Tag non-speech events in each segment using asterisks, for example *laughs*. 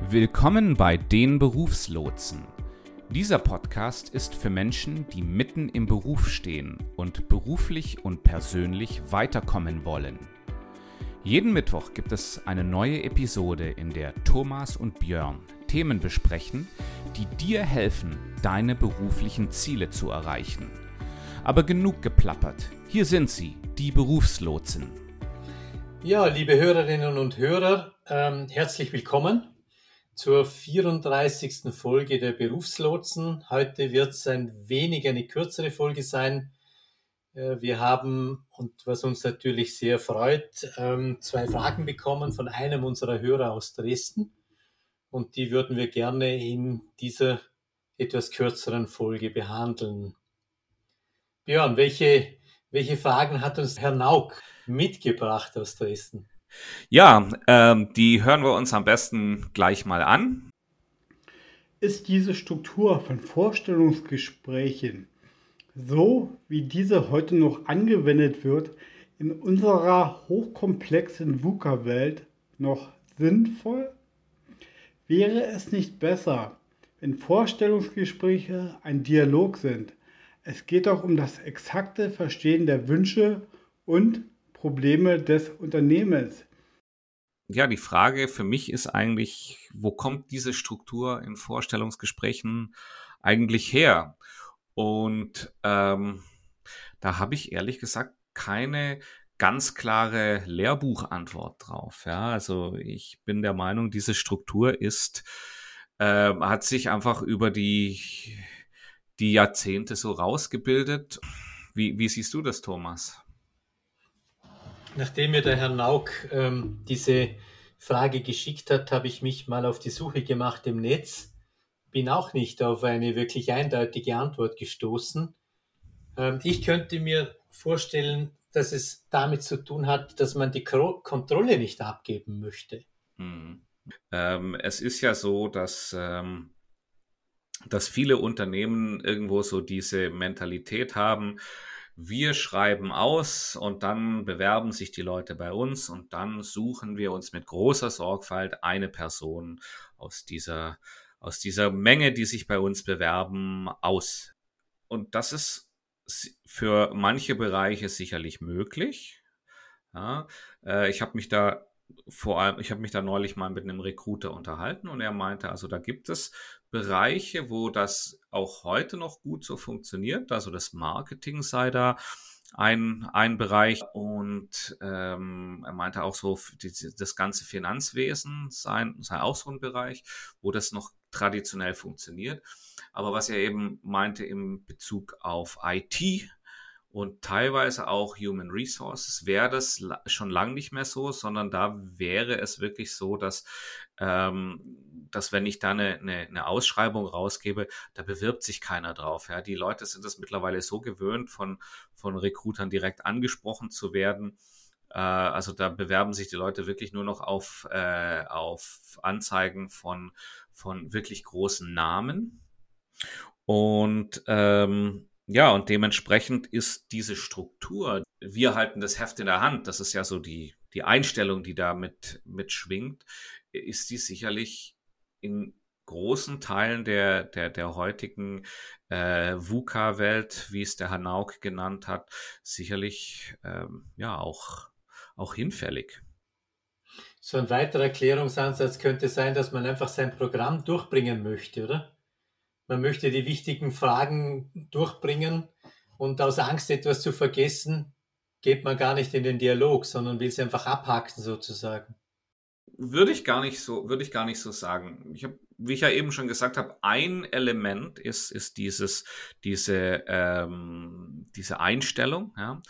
Willkommen bei den Berufslotsen. Dieser Podcast ist für Menschen, die mitten im Beruf stehen und beruflich und persönlich weiterkommen wollen. Jeden Mittwoch gibt es eine neue Episode, in der Thomas und Björn Themen besprechen, die dir helfen, deine beruflichen Ziele zu erreichen. Aber genug geplappert. Hier sind sie, die Berufslotsen. Ja, liebe Hörerinnen und Hörer, ähm, herzlich willkommen zur 34. Folge der Berufslotsen. Heute wird es ein wenig eine kürzere Folge sein. Äh, wir haben, und was uns natürlich sehr freut, ähm, zwei Fragen bekommen von einem unserer Hörer aus Dresden. Und die würden wir gerne in dieser etwas kürzeren Folge behandeln. Björn, welche, welche Fragen hat uns Herr Nauk mitgebracht aus Dresden? Ja, ähm, die hören wir uns am besten gleich mal an. Ist diese Struktur von Vorstellungsgesprächen so, wie diese heute noch angewendet wird, in unserer hochkomplexen VUCA-Welt noch sinnvoll? Wäre es nicht besser, wenn Vorstellungsgespräche ein Dialog sind? Es geht auch um das exakte Verstehen der Wünsche und Probleme des Unternehmens. Ja, die Frage für mich ist eigentlich, wo kommt diese Struktur in Vorstellungsgesprächen eigentlich her? Und ähm, da habe ich ehrlich gesagt keine ganz klare Lehrbuchantwort drauf. Ja, also ich bin der Meinung, diese Struktur ist, äh, hat sich einfach über die, die Jahrzehnte so rausgebildet. Wie, wie siehst du das, Thomas? Nachdem mir der Herr Nauk ähm, diese Frage geschickt hat, habe ich mich mal auf die Suche gemacht im Netz. Bin auch nicht auf eine wirklich eindeutige Antwort gestoßen. Ähm, ich könnte mir vorstellen, dass es damit zu tun hat, dass man die Kontrolle nicht abgeben möchte. Hm. Ähm, es ist ja so, dass, ähm, dass viele Unternehmen irgendwo so diese Mentalität haben, wir schreiben aus und dann bewerben sich die Leute bei uns und dann suchen wir uns mit großer Sorgfalt eine Person aus dieser, aus dieser Menge, die sich bei uns bewerben, aus. Und das ist für manche Bereiche sicherlich möglich. Ja, äh, ich habe mich da vor allem, ich habe mich da neulich mal mit einem Recruiter unterhalten und er meinte, also da gibt es Bereiche, wo das auch heute noch gut so funktioniert. Also das Marketing sei da ein, ein Bereich und ähm, er meinte auch so, die, das ganze Finanzwesen sei, sei auch so ein Bereich, wo das noch traditionell funktioniert. Aber was er eben meinte im Bezug auf IT, und teilweise auch Human Resources wäre das schon lang nicht mehr so, sondern da wäre es wirklich so, dass, ähm, dass wenn ich da eine, eine, eine Ausschreibung rausgebe, da bewirbt sich keiner drauf. Ja? Die Leute sind es mittlerweile so gewöhnt, von, von Recruitern direkt angesprochen zu werden. Äh, also da bewerben sich die Leute wirklich nur noch auf, äh, auf Anzeigen von, von wirklich großen Namen. Und ähm, ja, und dementsprechend ist diese Struktur, wir halten das Heft in der Hand, das ist ja so die, die Einstellung, die da mit, mitschwingt, ist die sicherlich in großen Teilen der, der, der heutigen äh, VUCA-Welt, wie es der Hanauk genannt hat, sicherlich ähm, ja auch, auch hinfällig. So ein weiterer Erklärungsansatz könnte sein, dass man einfach sein Programm durchbringen möchte, oder? Man möchte die wichtigen Fragen durchbringen und aus Angst, etwas zu vergessen, geht man gar nicht in den Dialog, sondern will es einfach abhaken sozusagen. Würde ich gar nicht so, würde ich gar nicht so sagen. Ich habe, wie ich ja eben schon gesagt habe, ein Element ist, ist dieses, diese, ähm, diese Einstellung. Ja.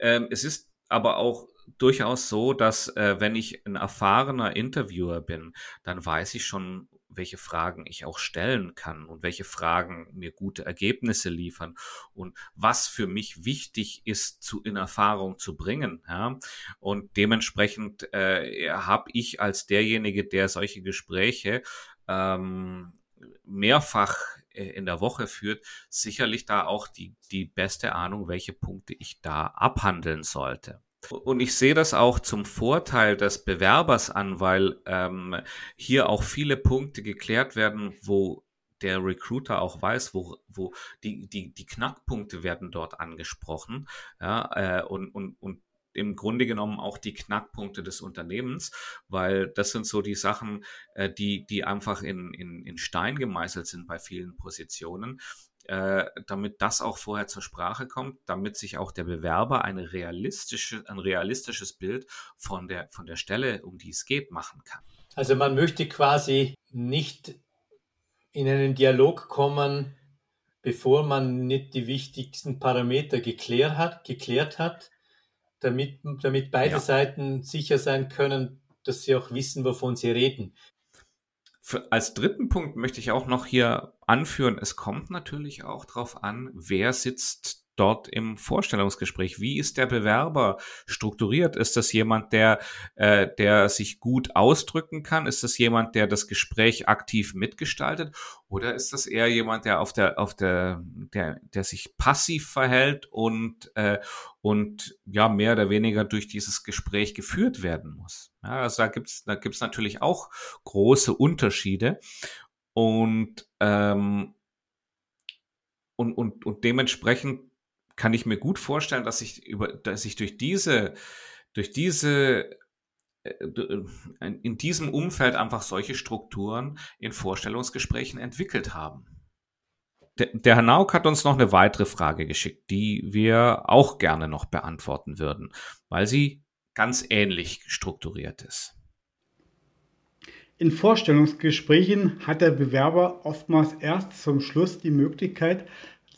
Ähm, es ist aber auch durchaus so, dass äh, wenn ich ein erfahrener Interviewer bin, dann weiß ich schon welche Fragen ich auch stellen kann und welche Fragen mir gute Ergebnisse liefern und was für mich wichtig ist, zu in Erfahrung zu bringen. Ja? Und dementsprechend äh, habe ich als derjenige, der solche Gespräche ähm, mehrfach äh, in der Woche führt, sicherlich da auch die, die beste Ahnung, welche Punkte ich da abhandeln sollte. Und ich sehe das auch zum Vorteil des Bewerbers an, weil ähm, hier auch viele Punkte geklärt werden, wo der Recruiter auch weiß, wo, wo die, die, die Knackpunkte werden dort angesprochen. Ja, äh, und, und, und im Grunde genommen auch die Knackpunkte des Unternehmens, weil das sind so die Sachen, äh, die, die einfach in, in, in Stein gemeißelt sind bei vielen Positionen. Äh, damit das auch vorher zur Sprache kommt, damit sich auch der Bewerber eine realistische, ein realistisches Bild von der, von der Stelle, um die es geht, machen kann. Also man möchte quasi nicht in einen Dialog kommen, bevor man nicht die wichtigsten Parameter geklärt hat, geklärt hat damit, damit beide ja. Seiten sicher sein können, dass sie auch wissen, wovon sie reden. Für, als dritten Punkt möchte ich auch noch hier anführen, es kommt natürlich auch darauf an, wer sitzt dort im Vorstellungsgespräch? Wie ist der Bewerber strukturiert? Ist das jemand, der, äh, der sich gut ausdrücken kann? Ist das jemand, der das Gespräch aktiv mitgestaltet? Oder ist das eher jemand, der auf der, auf der, der, der sich passiv verhält und, äh, und ja, mehr oder weniger durch dieses Gespräch geführt werden muss? Ja, also da gibt's da gibt's natürlich auch große Unterschiede. Und ähm, und, und, und dementsprechend kann ich mir gut vorstellen, dass ich über, dass ich durch diese, durch diese äh, äh, in diesem Umfeld einfach solche Strukturen in Vorstellungsgesprächen entwickelt haben. Der, der Herr Nauk hat uns noch eine weitere Frage geschickt, die wir auch gerne noch beantworten würden, weil sie ganz ähnlich strukturiert ist. In Vorstellungsgesprächen hat der Bewerber oftmals erst zum Schluss die Möglichkeit,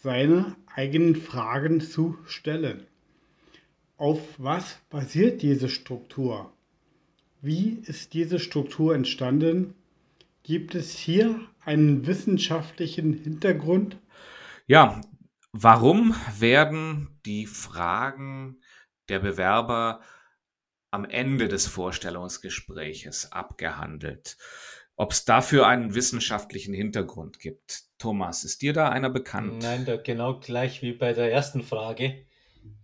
seine eigenen Fragen zu stellen. Auf was basiert diese Struktur? Wie ist diese Struktur entstanden? Gibt es hier einen wissenschaftlichen Hintergrund? Ja, warum werden die Fragen der Bewerber am Ende des Vorstellungsgespräches abgehandelt? ob es dafür einen wissenschaftlichen Hintergrund gibt. Thomas, ist dir da einer bekannt? Nein, da genau gleich wie bei der ersten Frage.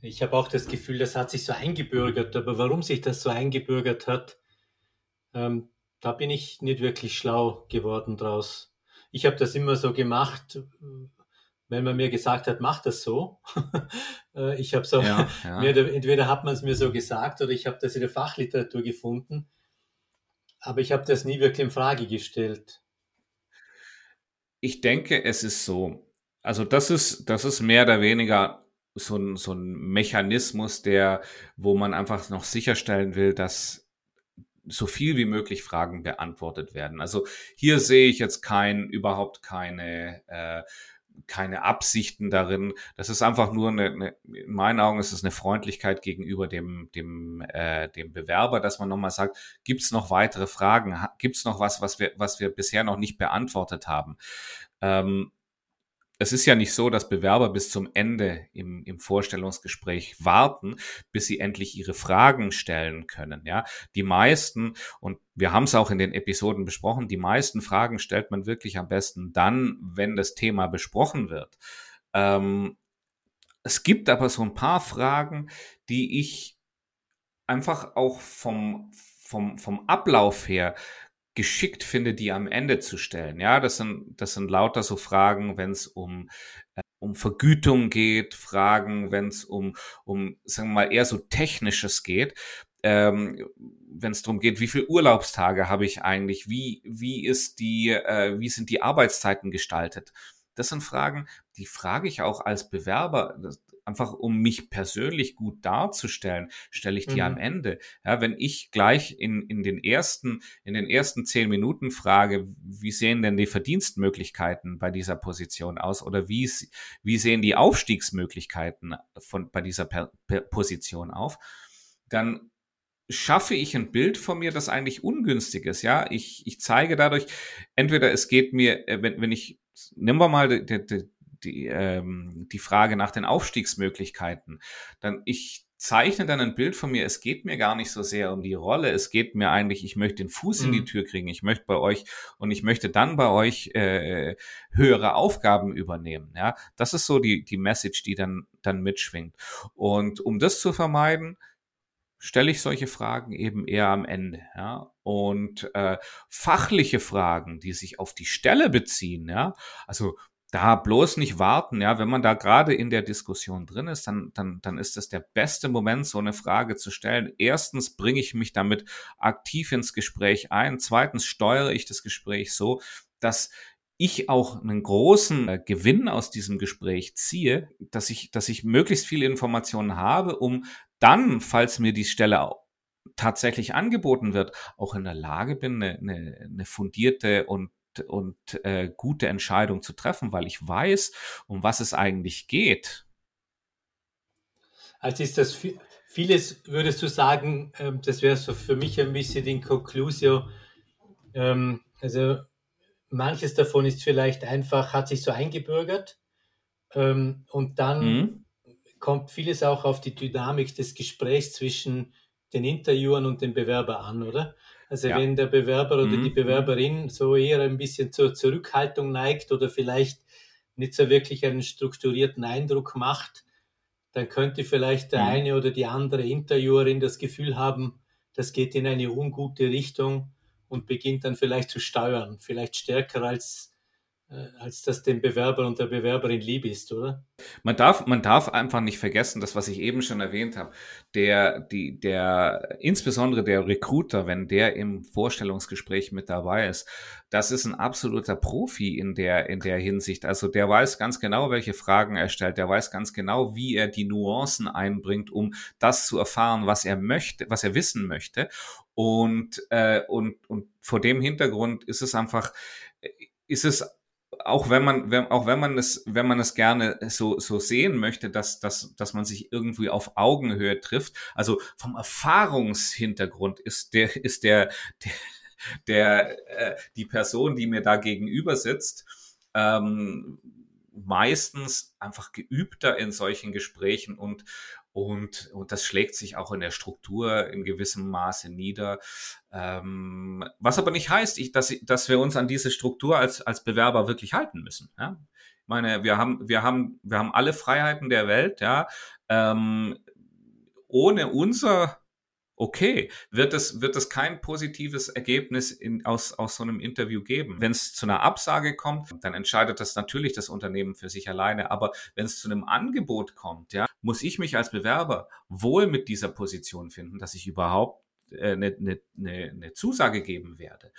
Ich habe auch das Gefühl, das hat sich so eingebürgert, aber warum sich das so eingebürgert hat, ähm, da bin ich nicht wirklich schlau geworden draus. Ich habe das immer so gemacht, wenn man mir gesagt hat, mach das so. *laughs* Äh, ich habe so, ja, *laughs* ja. entweder hat man es mir so gesagt oder ich habe das in der Fachliteratur gefunden aber ich habe das nie wirklich in Frage gestellt. Ich denke, es ist so. Also das ist, das ist mehr oder weniger so ein, so ein Mechanismus, der, wo man einfach noch sicherstellen will, dass so viel wie möglich Fragen beantwortet werden. Also hier sehe ich jetzt kein, überhaupt keine äh, keine Absichten darin. Das ist einfach nur eine, eine in meinen Augen ist es eine Freundlichkeit gegenüber dem, dem, äh, dem Bewerber, dass man nochmal sagt, gibt es noch weitere Fragen? Gibt es noch was, was wir, was wir bisher noch nicht beantwortet haben? Ähm, es ist ja nicht so, dass Bewerber bis zum Ende im, im Vorstellungsgespräch warten, bis sie endlich ihre Fragen stellen können. Ja, die meisten, und wir haben es auch in den Episoden besprochen, die meisten Fragen stellt man wirklich am besten dann, wenn das Thema besprochen wird. Ähm, es gibt aber so ein paar Fragen, die ich einfach auch vom, vom, vom Ablauf her geschickt finde, die am Ende zu stellen. Ja, das sind, das sind lauter so Fragen, wenn es um, äh, um Vergütung geht, Fragen, wenn es um, um, sagen wir mal, eher so Technisches geht. Ähm, wenn es darum geht, wie viele Urlaubstage habe ich eigentlich, wie, wie ist die, äh, wie sind die Arbeitszeiten gestaltet? Das sind Fragen, die frage ich auch als Bewerber einfach um mich persönlich gut darzustellen, stelle ich die mhm. am Ende. Ja, wenn ich gleich in, in den ersten, in den ersten zehn Minuten frage, wie sehen denn die Verdienstmöglichkeiten bei dieser Position aus oder wie, wie sehen die Aufstiegsmöglichkeiten von, bei dieser per, per Position auf, dann schaffe ich ein Bild von mir, das eigentlich ungünstig ist. Ja, ich, ich zeige dadurch, entweder es geht mir, äh, wenn, wenn ich, nehmen wir mal die, die, die, ähm, die Frage nach den Aufstiegsmöglichkeiten, dann ich zeichne dann ein Bild von mir, es geht mir gar nicht so sehr um die Rolle, es geht mir eigentlich, ich möchte den Fuß mhm. in die mhm. Tür kriegen, ich möchte bei euch und ich möchte dann bei euch äh, höhere Aufgaben übernehmen. Ja, das ist so die, die Message, die dann, dann mitschwingt. Und um das zu vermeiden, stelle ich solche Fragen eben eher am Ende. Ja? Und äh, fachliche Fragen, die sich auf die Stelle beziehen, ja, also da bloß nicht warten, ja, wenn man da gerade in der Diskussion drin ist, dann, dann, dann ist das der beste Moment, so eine Frage zu stellen. Erstens bringe ich mich damit aktiv ins Gespräch ein. Zweitens steuere ich das Gespräch so, dass ich auch einen großen äh, Gewinn aus diesem Gespräch ziehe, dass ich, dass ich möglichst viele Informationen habe, um dann, falls mir die Stelle tatsächlich angeboten wird, auch in der Lage bin, eine, eine, eine fundierte und und äh, gute Entscheidung zu treffen, weil ich weiß, um was es eigentlich geht. Also ist das vieles, würdest du sagen, ähm, das wäre so für mich ein bisschen die Conclusio. Ähm, also manches davon ist vielleicht einfach, hat sich so eingebürgert ähm, und dann mhm. kommt vieles auch auf die Dynamik des Gesprächs zwischen den Interviewern und dem Bewerber an, oder? Also ja. wenn der Bewerber oder mhm. die Bewerberin so eher ein bisschen zur Zurückhaltung neigt oder vielleicht nicht so wirklich einen strukturierten Eindruck macht, dann könnte vielleicht der mhm. eine oder die andere Interviewerin das Gefühl haben, das geht in eine ungute Richtung und beginnt dann vielleicht zu steuern, vielleicht stärker als als das dem Bewerber und der Bewerberin lieb ist, oder? Man darf, man darf einfach nicht vergessen, das, was ich eben schon erwähnt habe, der, die, der, insbesondere der Recruiter, wenn der im Vorstellungsgespräch mit dabei ist, das ist ein absoluter Profi in der, in der Hinsicht. Also der weiß ganz genau, welche Fragen er stellt. Der weiß ganz genau, wie er die Nuancen einbringt, um das zu erfahren, was er möchte, was er wissen möchte. Und, äh, und, und vor dem Hintergrund ist es einfach, ist es auch wenn man, wenn, auch wenn man es, wenn man es gerne so, so sehen möchte, dass, dass, dass man sich irgendwie auf Augenhöhe trifft. Also vom Erfahrungshintergrund ist der, ist der, der, der äh, die Person, die mir da gegenüber sitzt, ähm, meistens einfach geübter in solchen Gesprächen und, und, und das schlägt sich auch in der Struktur in gewissem Maße nieder. Ähm, was aber nicht heißt, ich, dass, dass wir uns an diese Struktur als, als Bewerber wirklich halten müssen. Ja? Ich meine, wir haben, wir haben, wir haben alle Freiheiten der Welt, ja. Ähm, ohne unser okay, wird es, wird es kein positives Ergebnis in, aus, aus so einem Interview geben. Wenn es zu einer Absage kommt, dann entscheidet das natürlich das Unternehmen für sich alleine. Aber wenn es zu einem Angebot kommt, ja, muss ich mich als Bewerber wohl mit dieser Position finden, dass ich überhaupt eine, äh, eine, eine, eine Zusage geben werde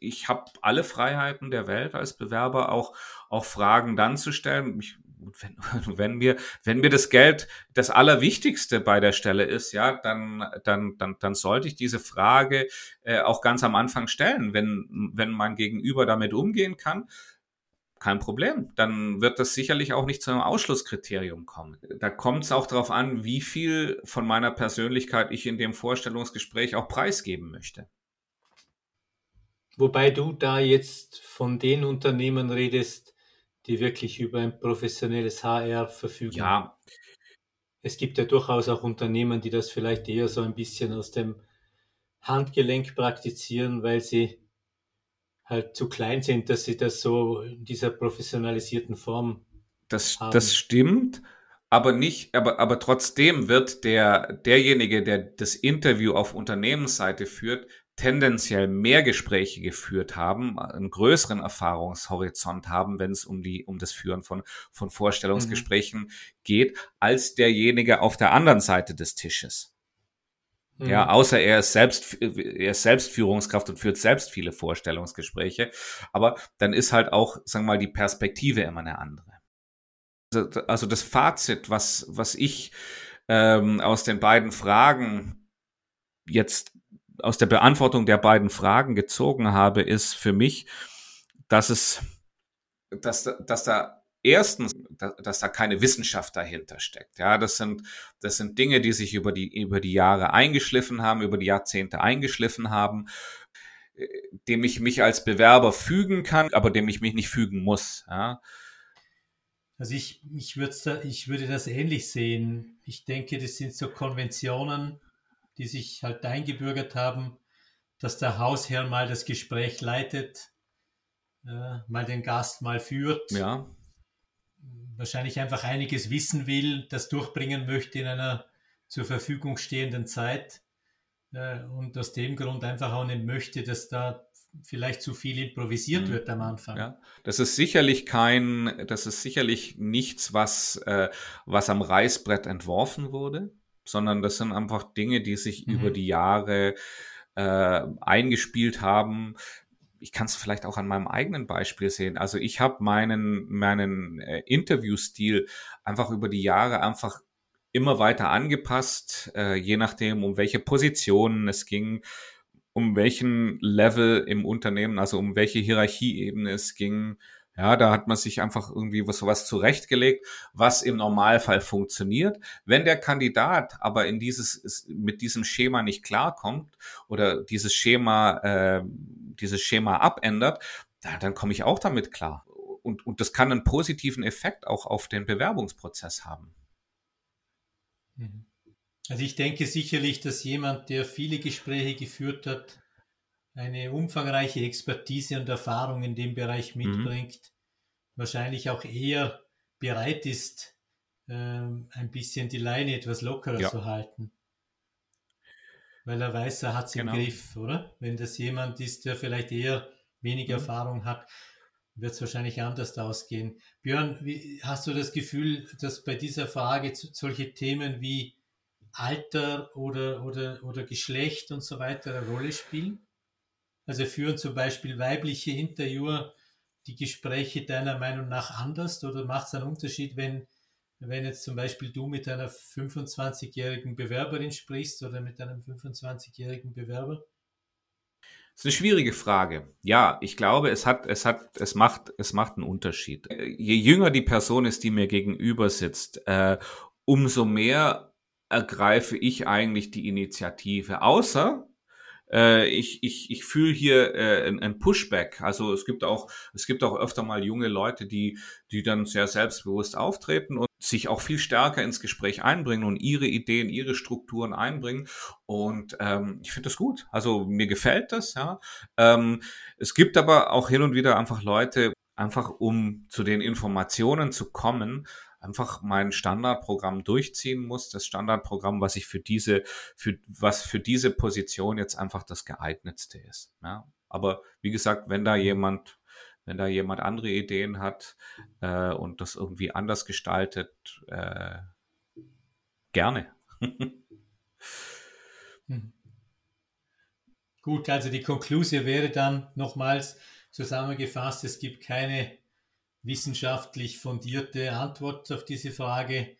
ich habe alle Freiheiten der Welt als Bewerber, auch, auch Fragen dann zu stellen. Ich wenn, *laughs* wenn mir, wenn mir das Geld das Allerwichtigste bei der Stelle ist, ja, dann, dann, dann, dann sollte ich diese Frage äh, auch ganz am Anfang stellen. Wenn, wenn mein Gegenüber damit umgehen kann, kein Problem. Dann wird das sicherlich auch nicht zu einem Ausschlusskriterium kommen. Da kommt es auch darauf an, wie viel von meiner Persönlichkeit ich in dem Vorstellungsgespräch auch preisgeben möchte. Wobei du da jetzt von den Unternehmen redest, die wirklich über ein professionelles HR verfügen. Ja. Es gibt ja durchaus auch Unternehmen, die das vielleicht eher so ein bisschen aus dem Handgelenk praktizieren, weil sie halt zu klein sind, dass sie das so in dieser professionalisierten Form das, haben. Das stimmt, aber nicht, aber, aber trotzdem wird der, derjenige, der das Interview auf Unternehmensseite führt, tendenziell mehr Gespräche geführt haben, einen größeren Erfahrungshorizont haben, wenn es um die um das Führen von von Vorstellungsgesprächen mhm. geht, als derjenige auf der anderen Seite des Tisches. Mhm. Ja, außer er ist selbst er ist selbst Führungskraft und führt selbst viele Vorstellungsgespräche, aber dann ist halt auch, sagen wir mal, die Perspektive immer eine andere. Also, also das Fazit, was was ich ähm, aus den beiden Fragen jetzt aus der Beantwortung der beiden Fragen gezogen habe, ist für mich, dass es, dass, dass da erstens, dass da keine Wissenschaft dahinter steckt. Ja, das sind, das sind Dinge, die sich über die, über die Jahre eingeschliffen haben, über die Jahrzehnte eingeschliffen haben, dem ich mich als Bewerber fügen kann, aber dem ich mich nicht fügen muss. Ja. Also ich, ich, würde, ich würde das ähnlich sehen. Ich denke, das sind so Konventionen, die sich halt eingebürgert haben, dass der Hausherr mal das Gespräch leitet, äh, mal den Gast mal führt. Ja. Wahrscheinlich einfach einiges wissen will, das durchbringen möchte in einer zur Verfügung stehenden Zeit äh, und aus dem Grund einfach auch nicht möchte, dass da vielleicht zu viel improvisiert mhm. wird am Anfang. Ja, das ist sicherlich kein, das ist sicherlich nichts, was, äh, was am Reißbrett entworfen wurde, sondern das sind einfach Dinge, die sich mhm. über die Jahre äh, eingespielt haben. Ich kann es vielleicht auch an meinem eigenen Beispiel sehen. Also ich habe meinen, meinen äh, Interviewstil einfach über die Jahre einfach immer weiter angepasst, äh, je nachdem, um welche Positionen es ging, um welchen Level im Unternehmen, also um welche Hierarchieebene es ging. Ja, da hat man sich einfach irgendwie was sowas zurechtgelegt, was im Normalfall funktioniert. Wenn der Kandidat aber in dieses mit diesem Schema nicht klarkommt oder dieses Schema äh, dieses Schema abändert, da, dann komme ich auch damit klar. Und, und das kann einen positiven Effekt auch auf den Bewerbungsprozess haben. Mhm. Also ich denke sicherlich, dass jemand, der viele Gespräche geführt hat, eine umfangreiche Expertise und Erfahrung in dem Bereich mhm. mitbringt, mhm. wahrscheinlich auch eher bereit ist, ähm, ein bisschen die Leine etwas lockerer ja. zu halten. Weil er weiß, er hat es genau. im Griff, oder? Wenn das jemand ist, der vielleicht eher wenig mhm. Erfahrung hat, wird es wahrscheinlich anders ausgehen. Björn, wie, hast du das Gefühl, dass bei dieser Frage solche Themen wie Alter oder, oder, oder Geschlecht und so weiter eine Rolle spielen? Also führen zum Beispiel weibliche Interviewer die Gespräche deiner Meinung nach anders oder macht es einen Unterschied, wenn, wenn jetzt zum Beispiel du mit einer 25-jährigen Bewerberin sprichst oder mit einem 25-jährigen Bewerber? Das ist eine schwierige Frage. Ja, ich glaube, es hat, es hat, es macht, es macht einen Unterschied. Je jünger die Person ist, die mir gegenüber sitzt, äh, umso mehr ergreife ich eigentlich die Initiative. Außer äh, ich, ich, ich fühle hier äh, ein, Pushback. Also es gibt auch, es gibt auch öfter mal junge Leute, die, die dann sehr selbstbewusst auftreten und sich auch viel stärker ins Gespräch einbringen und ihre Ideen, ihre Strukturen einbringen. Und ähm, ich finde das gut. Also mir gefällt das, ja. Ähm, es gibt aber auch hin und wieder einfach Leute, einfach um zu den Informationen zu kommen, einfach mein Standardprogramm durchziehen muss, das Standardprogramm, was ich für diese, für, was für diese Position jetzt einfach das geeignetste ist. Ja? Aber wie gesagt, wenn da jemand, wenn da jemand andere Ideen hat äh, und das irgendwie anders gestaltet, äh, gerne. *laughs* hm. Gut, also die Konklusion wäre dann nochmals zusammengefasst, es gibt keine wissenschaftlich fundierte Antwort auf diese Frage.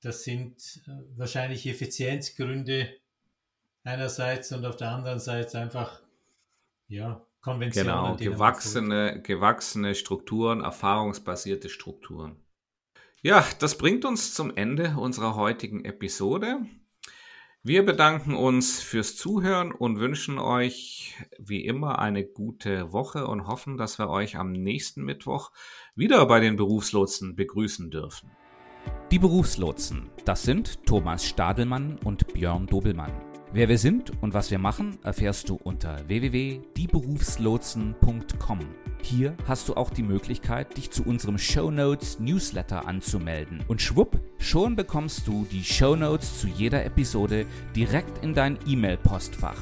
Das sind äh, wahrscheinlich Effizienzgründe einerseits und auf der anderen Seite einfach ja, Konventionen. Genau, gewachsene, gewachsene Strukturen, erfahrungsbasierte Strukturen. Ja, das bringt uns zum Ende unserer heutigen Episode. Wir bedanken uns fürs Zuhören und wünschen euch wie immer eine gute Woche und hoffen, dass wir euch am nächsten Mittwoch wieder bei den Berufslotsen begrüßen dürfen. Die Berufslotsen, das sind Thomas Stadelmann und Björn Dobelmann. Wer wir sind und was wir machen, erfährst du unter www.dieberufslotsen.com. Hier hast du auch die Möglichkeit, dich zu unserem Show Notes Newsletter anzumelden. Und schwupp, schon bekommst du die Show Notes zu jeder Episode direkt in dein E-Mail-Postfach.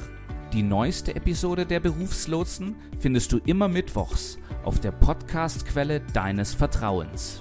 Die neueste Episode der Berufslotsen findest du immer mittwochs auf der Podcast-Quelle deines Vertrauens.